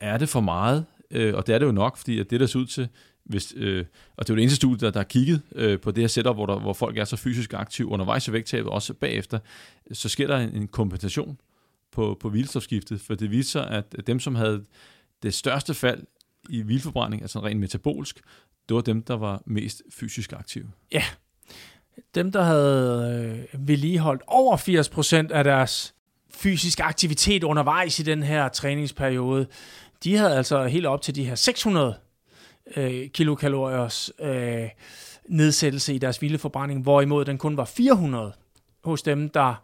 er det for meget? Øh, og det er det jo nok, fordi at det, der ser ud til, hvis, øh, og det er jo det eneste studie, der, der har kigget øh, på det her setup, hvor, der, hvor folk er så fysisk aktive undervejs i vægttabet, også bagefter, så sker der en, en kompensation på, på hvilestofskiftet, for det viser, at dem, som havde det største fald i hvilforbrænding, altså rent metabolsk, det var dem, der var mest fysisk aktive. Ja, dem, der havde øh, vedligeholdt over 80% af deres fysisk aktivitet undervejs i den her træningsperiode, de havde altså helt op til de her 600 øh, kilokaloriers øh, nedsættelse i deres hvileforbrænding, hvorimod den kun var 400 hos dem, der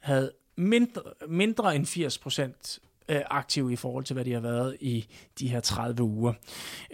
havde mindre, mindre end 80 procent øh, aktive i forhold til, hvad de har været i de her 30 uger.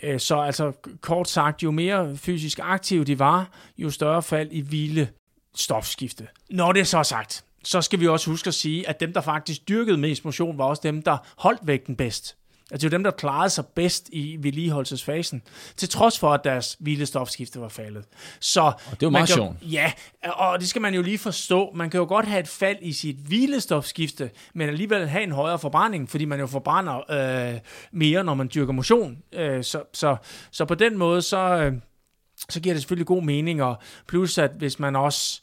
Øh, så altså kort sagt, jo mere fysisk aktive de var, jo større fald i hvile stofskifte. Når det er så sagt, så skal vi også huske at sige, at dem, der faktisk dyrkede mest motion, var også dem, der holdt vægten bedst. Altså det var dem, der klarede sig bedst i vedligeholdelsesfasen, til trods for, at deres hvilestofskifte var faldet. Så og det var meget sjovt. Ja, og det skal man jo lige forstå. Man kan jo godt have et fald i sit hvilestofskifte, men alligevel have en højere forbrænding, fordi man jo forbrænder øh, mere, når man dyrker motion. Øh, så, så, så på den måde, så, øh, så giver det selvfølgelig god mening, og plus at hvis man også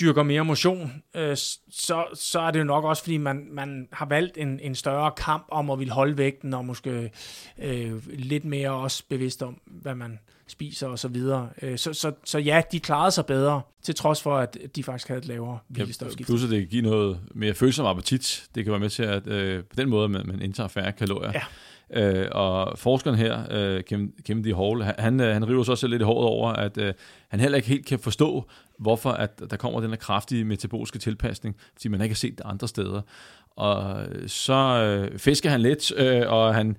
dyrker mere motion, øh, så, så er det jo nok også, fordi man, man har valgt en, en større kamp om at ville holde vægten, og måske øh, lidt mere også bevidst om, hvad man spiser og så videre. Øh, så, så, så ja, de klarede sig bedre, til trods for, at de faktisk havde et lavere hvilestofskift. Ja, plus at det kan give noget mere følsom appetit. Det kan være med til, at øh, på den måde, man, man indtager færre kalorier. Ja. Øh, og forskeren her, øh, Kim, Kim D. Hall, han, øh, han river sig også lidt i håret over, at øh, han heller ikke helt kan forstå, hvorfor at der kommer den her kraftige metaboliske tilpasning, fordi man ikke har set det andre steder. Og øh, så øh, fisker han lidt, øh, og han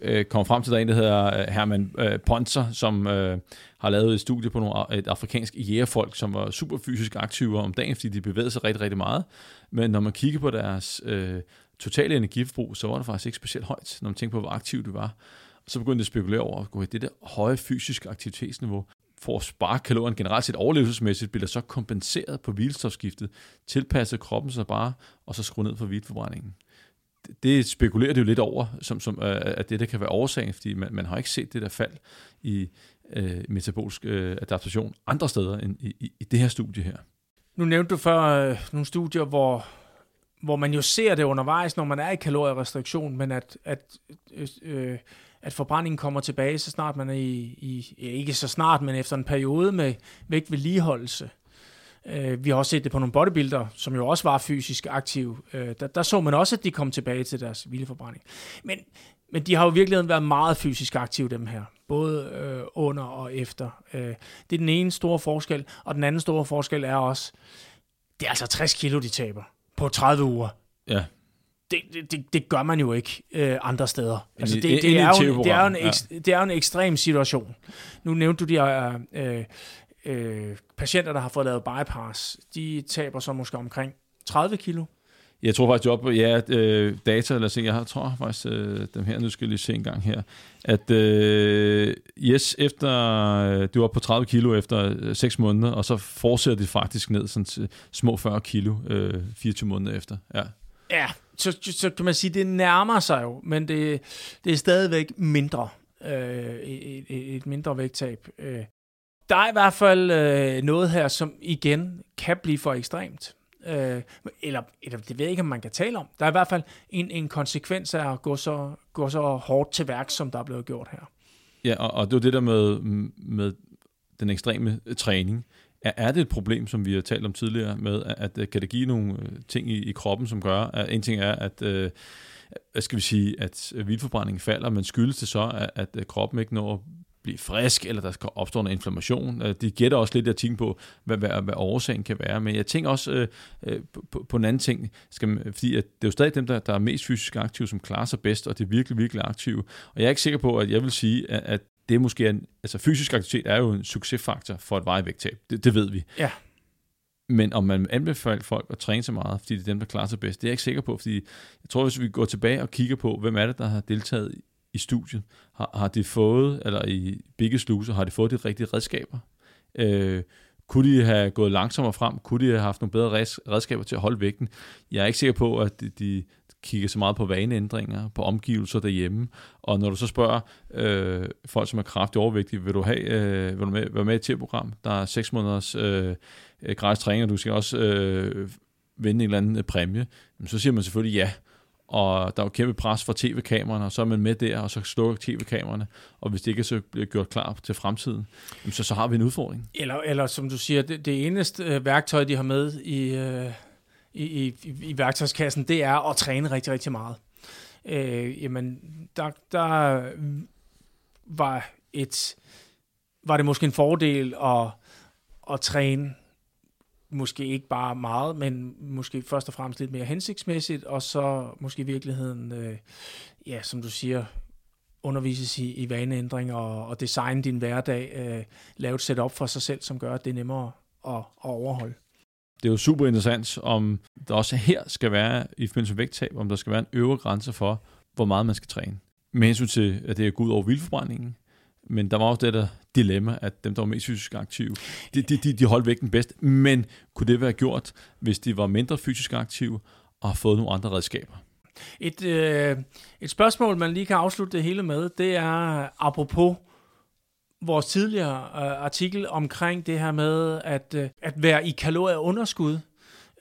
øh, kommer frem til, der en, der hedder øh, Herman øh, Ponser, som øh, har lavet et studie på nogle, et afrikansk jægerfolk, som var super fysisk aktive om dagen, fordi de bevægede sig rigtig, rigtig meget. Men når man kigger på deres øh, totale energiforbrug, så var det faktisk ikke specielt højt, når man tænker på, hvor aktiv du var. Så begyndte de at spekulere over, at det der høje fysiske aktivitetsniveau, for at spare kalorien generelt set overlevelsesmæssigt, bliver så kompenseret på hvilestofskiftet, tilpasset kroppen sig bare, og så skruer ned for hvilforbrændingen. Det spekulerer det jo lidt over, som, som øh, at det der kan være årsagen, fordi man, man har ikke set det der fald i øh, metabolisk øh, adaptation andre steder end i, i, i det her studie her. Nu nævnte du før øh, nogle studier, hvor hvor man jo ser det undervejs, når man er i kalorierestriktion, men at, at, øh, øh at forbrændingen kommer tilbage, så snart man er i, i, ikke så snart, men efter en periode med vægtvedligeholdelse. Øh, vi har også set det på nogle bodybuilder, som jo også var fysisk aktive. Øh, der, der så man også, at de kom tilbage til deres hvileforbrænding. Men, men de har jo virkelig været meget fysisk aktive, dem her. Både øh, under og efter. Øh, det er den ene store forskel. Og den anden store forskel er også, det er altså 60 kilo, de taber på 30 uger. Ja. Det, det, det gør man jo ikke øh, andre steder. Altså, det, det, er jo, det, er jo en, det er jo en ekstrem situation. Nu nævnte du de her øh, øh, patienter, der har fået lavet bypass. De taber så måske omkring 30 kilo. Jeg tror faktisk, op, ja, øh, data, lad os se, jeg har, tror faktisk øh, dem her, nu skal jeg lige se en gang her, at øh, yes, efter, øh, du var på 30 kilo efter øh, 6 måneder, og så fortsætter det faktisk ned sådan til små 40 kilo øh, 24 måneder efter. Ja. Ja, så, så kan man sige, det nærmer sig jo, men det, det er stadigvæk mindre. Øh, et, et mindre vægttab. Øh. Der er i hvert fald øh, noget her, som igen kan blive for ekstremt. Øh, eller, eller det ved jeg ikke, om man kan tale om. Der er i hvert fald en, en konsekvens af at gå så, gå så hårdt til værk, som der er blevet gjort her. Ja, og, og det var det der med, med den ekstreme træning. Er, er det et problem, som vi har talt om tidligere, med at, at øh, kan det give nogle øh, ting i, i kroppen, som gør, at en ting er, at øh, skal vi sige, at øh, vildforbrændingen falder, men skyldes det så, at, at kroppen ikke når blive frisk, eller der skal opstå en inflammation. De gætter også lidt af ting på, hvad, hvad, hvad årsagen kan være. Men jeg tænker også øh, øh, på, på en anden ting, skal man, fordi at det er jo stadig dem, der, der er mest fysisk aktive, som klarer sig bedst, og det er virkelig, virkelig aktive. Og jeg er ikke sikker på, at jeg vil sige, at, at det er måske en, altså fysisk aktivitet er jo en succesfaktor for et vejvægttab. Det, det ved vi. Ja. Men om man anbefaler folk at træne så meget, fordi det er dem, der klarer sig bedst, det er jeg ikke sikker på, fordi jeg tror, hvis vi går tilbage og kigger på, hvem er det, der har deltaget i studiet, har, har de fået, eller i begge sluser, har de fået de rigtige redskaber? Øh, kunne de have gået langsommere frem? Kunne de have haft nogle bedre redskaber til at holde vægten? Jeg er ikke sikker på, at de, de kigger så meget på vaneændringer, på omgivelser derhjemme. Og når du så spørger øh, folk, som er kraftigt overvægtige, vil du, have, øh, vil du med, være med i et program Der er 6 måneders øh, gratis træning, og du skal også øh, vinde en eller anden øh, præmie. Så siger man selvfølgelig ja og der er jo kæmpe pres fra tv-kameraerne, og så er man med der, og så slukker tv-kameraerne, og hvis det ikke så bliver gjort klar til fremtiden, så, så har vi en udfordring. Eller, eller som du siger, det, det eneste øh, værktøj, de har med i, øh, i, i, i værktøjskassen, det er at træne rigtig, rigtig meget. Øh, jamen, der, der var et var det måske en fordel at, at træne måske ikke bare meget, men måske først og fremmest lidt mere hensigtsmæssigt, og så måske i virkeligheden, øh, ja, som du siger, undervises i, i vaneændring og, og designe din hverdag, øh, lave et setup for sig selv, som gør, at det er nemmere at, at overholde. Det er jo super interessant, om der også her skal være, i forbindelse med vægttab, om der skal være en øvre grænse for, hvor meget man skal træne. Med hensyn til, at det er god over vildforbrændingen, men der var også det der dilemma, at dem, der var mest fysisk aktive, de, de, de, de holdt vægten bedst. Men kunne det være gjort, hvis de var mindre fysisk aktive og har fået nogle andre redskaber? Et, øh, et spørgsmål, man lige kan afslutte det hele med, det er apropos vores tidligere øh, artikel omkring det her med at, øh, at være i kalorieunderskud,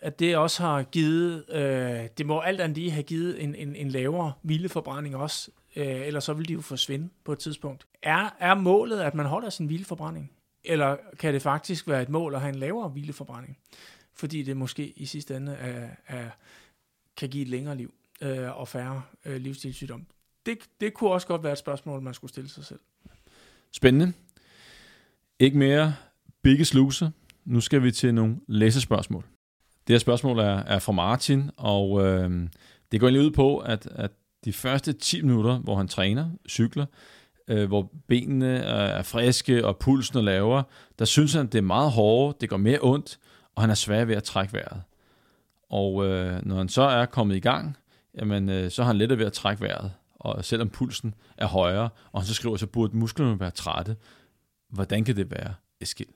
at det også har givet, øh, det må alt andet lige have givet en, en, en lavere hvileforbrænding også øh, ellers så vil de jo forsvinde på et tidspunkt. Er, er målet, at man holder sin hvileforbrænding? Eller kan det faktisk være et mål at have en lavere hvileforbrænding? Fordi det måske i sidste ende er, er, kan give et længere liv øh, og færre øh, livsstilssygdom. Det, det kunne også godt være et spørgsmål, man skulle stille sig selv. Spændende. Ikke mere bigge Loser. Nu skal vi til nogle læsespørgsmål. Det her spørgsmål er, er fra Martin, og øh, det går lige ud på, at, at de første 10 minutter, hvor han træner, cykler, øh, hvor benene er friske og pulsen er lavere, der synes han, det er meget hårdt, det går mere ondt, og han er svær ved at trække vejret. Og øh, når han så er kommet i gang, jamen, øh, så har han lettere ved at trække vejret, og selvom pulsen er højere, og han så skriver, så burde musklerne være trætte. Hvordan kan det være, Eskild?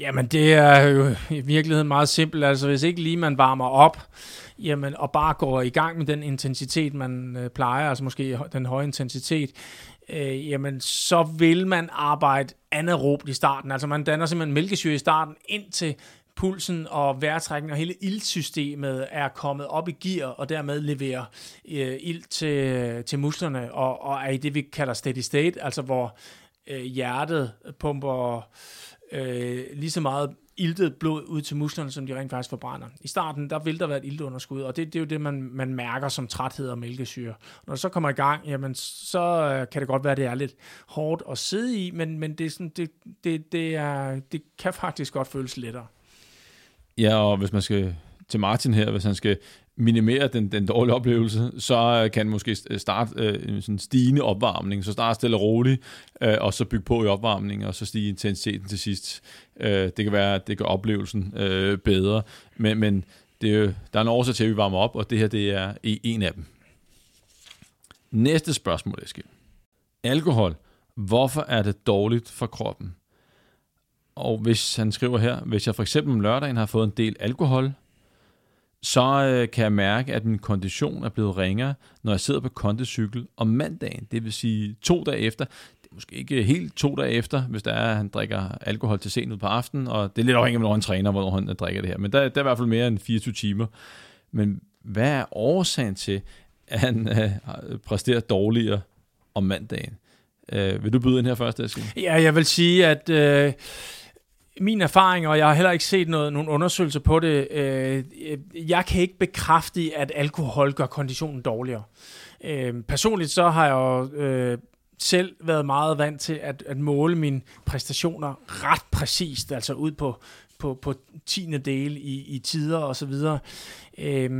Jamen, det er jo i virkeligheden meget simpelt. Altså, hvis ikke lige man varmer op, jamen, og bare går i gang med den intensitet, man øh, plejer, altså måske den høje intensitet, øh, jamen, så vil man arbejde anaerobt i starten. Altså, man danner simpelthen mælkesyre i starten, indtil pulsen og vejrtrækningen og hele iltsystemet er kommet op i gear, og dermed leverer øh, ilt til, til musklerne, og, og er i det, vi kalder steady state, altså hvor øh, hjertet pumper øh, lige så meget iltet blod ud til musklerne, som de rent faktisk forbrænder. I starten, der vil der være et iltunderskud, og det, det er jo det, man, man mærker som træthed og mælkesyre. Når det så kommer i gang, jamen, så øh, kan det godt være, at det er lidt hårdt at sidde i, men, men det, er sådan, det, det, det, er, det kan faktisk godt føles lettere. Ja, og hvis man skal til Martin her, hvis han skal minimere den, den dårlige oplevelse, så øh, kan han måske øh, starte øh, en sådan stigende opvarmning, så starte stille og roligt, øh, og så bygge på i opvarmningen, og så stige intensiteten til sidst. Øh, det kan være, at det gør oplevelsen øh, bedre, men, men det er, jo- der er en årsag til, at vi varmer op, og det her det er en af dem. Næste spørgsmål, Eskild. Alkohol. Hvorfor er det dårligt for kroppen? Og hvis han skriver her, hvis jeg for eksempel om lørdagen har fået en del alkohol, så øh, kan jeg mærke, at min kondition er blevet ringere, når jeg sidder på kondicykel om mandagen. Det vil sige to dage efter. Det er måske ikke helt to dage efter, hvis der er, at han drikker alkohol til sent ud på aftenen, og det er lidt afhængigt af, hvornår han træner, hvornår han drikker det her. Men der, der er i hvert fald mere end 24 timer. Men hvad er årsagen til, at han øh, præsterer dårligere om mandagen? Øh, vil du byde ind her først, Eskild? Ja, jeg vil sige, at øh, min erfaring, og jeg har heller ikke set noget, nogen undersøgelser på det, øh, jeg kan ikke bekræfte, at alkohol gør konditionen dårligere. Øh, personligt så har jeg jo øh, selv været meget vant til at, at måle mine præstationer ret præcist, altså ud på, på, på tiende del i, i tider og så videre. Øh,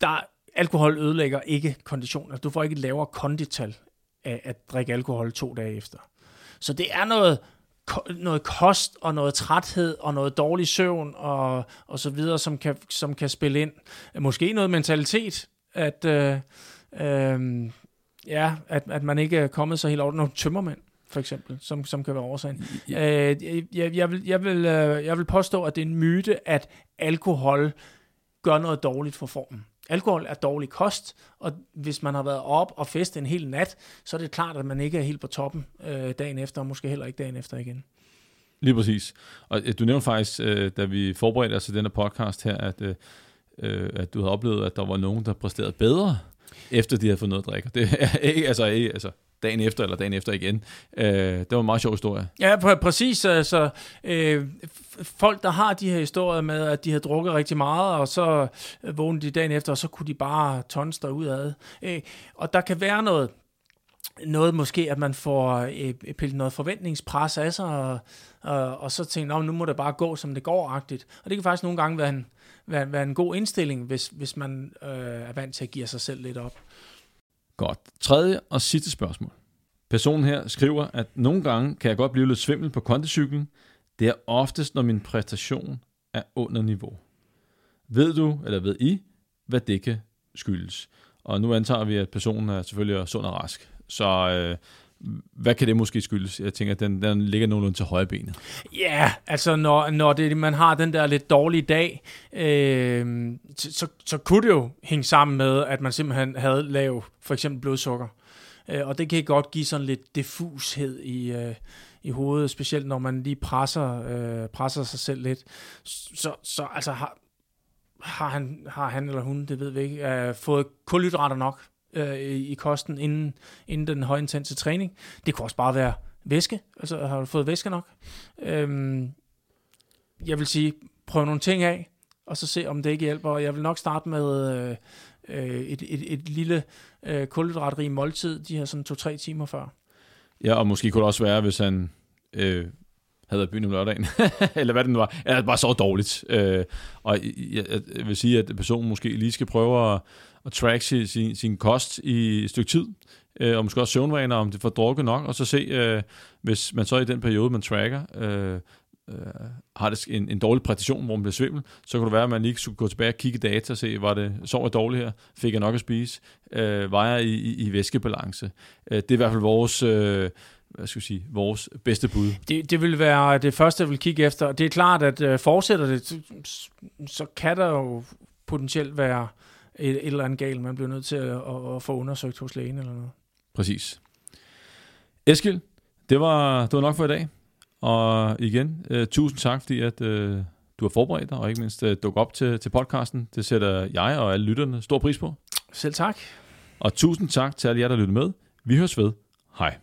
der, alkohol ødelægger ikke konditioner. Altså, du får ikke et lavere kondital af at drikke alkohol to dage efter. Så det er noget, noget kost og noget træthed og noget dårlig søvn og, og så videre, som kan, som kan spille ind. Måske noget mentalitet, at, øh, øh, ja, at, at man ikke er kommet så helt over nogle tømmermænd for eksempel, som, som kan være årsagen. Ja. Øh, jeg, jeg, vil, jeg, vil, øh, jeg vil påstå, at det er en myte, at alkohol gør noget dårligt for formen. Alkohol er dårlig kost, og hvis man har været op og festet en hel nat, så er det klart, at man ikke er helt på toppen øh, dagen efter, og måske heller ikke dagen efter igen. Lige præcis. Og øh, du nævnte faktisk, øh, da vi forberedte os til denne podcast her, at, øh, øh, at du havde oplevet, at der var nogen, der præsterede bedre, efter de havde fået noget at drikke. Det er ikke, altså, ikke, altså dagen efter eller dagen efter igen. Øh, det var en meget sjov historie. Ja, pr- præcis. Altså, øh, øh folk, der har de her historier med, at de har drukket rigtig meget, og så øh, vågnede de dagen efter, og så kunne de bare tons derudad. Øh, og der kan være noget, noget måske, at man får øh, pillet noget forventningspres af sig, og, og, og så tænker, "Nå, nu må det bare gå, som det går-agtigt. Og det kan faktisk nogle gange være en, være, være en god indstilling, hvis, hvis man øh, er vant til at give sig selv lidt op. Godt. Tredje og sidste spørgsmål. Personen her skriver, at nogle gange kan jeg godt blive lidt svimmel på kondicyklen. Det er oftest, når min præstation er under niveau. Ved du, eller ved I, hvad det kan skyldes? Og nu antager vi, at personen er selvfølgelig sund og rask. Så øh, hvad kan det måske skyldes? Jeg tænker, at den, den ligger nogenlunde til højre benet. Ja, altså når, når det, man har den der lidt dårlige dag, øh, så, så kunne det jo hænge sammen med, at man simpelthen havde lav for eksempel blodsukker. Øh, og det kan godt give sådan lidt diffushed i, øh, i hovedet, specielt når man lige presser, øh, presser sig selv lidt. Så, så altså har, har, han, har han eller hun, det ved vi ikke, øh, fået kulhydrater nok øh, i, kosten inden, inden den højintense træning. Det kunne også bare være væske. Altså har du fået væske nok? Øhm, jeg vil sige, prøv nogle ting af, og så se, om det ikke hjælper. Jeg vil nok starte med øh, øh, et, et, et lille øh, kulhydratrig måltid, de her sådan to-tre timer før. Ja, og måske kunne det også være, hvis han øh, havde været byen om lørdagen, [laughs] eller hvad det nu var, eller bare så dårligt. Øh, og jeg, jeg vil sige, at personen måske lige skal prøve at, at track sin, sin, sin kost i et stykke tid, øh, og måske også søvnvaner, om det får drukket nok, og så se, øh, hvis man så i den periode, man tracker, øh, øh, har det en, en dårlig præcision, hvor man bliver svimmel, så kan det være, at man lige skulle gå tilbage og kigge i data og se, var det, sov jeg dårligt her, fik jeg nok at spise, øh, var jeg i, i, i væskebalance. Øh, det er i hvert fald vores, øh, hvad skal jeg sige, vores bedste bud. Det, det vil være det første, jeg vil kigge efter. Det er klart, at øh, fortsætter det, så- så kan der jo potentielt være et, et eller andet galt, man bliver nødt til at, at, at få undersøgt hos lægen eller noget. Præcis. Eskild, det var, det var nok for i dag. Og igen, uh, tusind tak, fordi at, uh, du har forberedt dig, og ikke mindst uh, dukket op til, til podcasten. Det sætter jeg og alle lytterne stor pris på. Selv tak. Og tusind tak til alle jer, der lyttede med. Vi høres ved. Hej.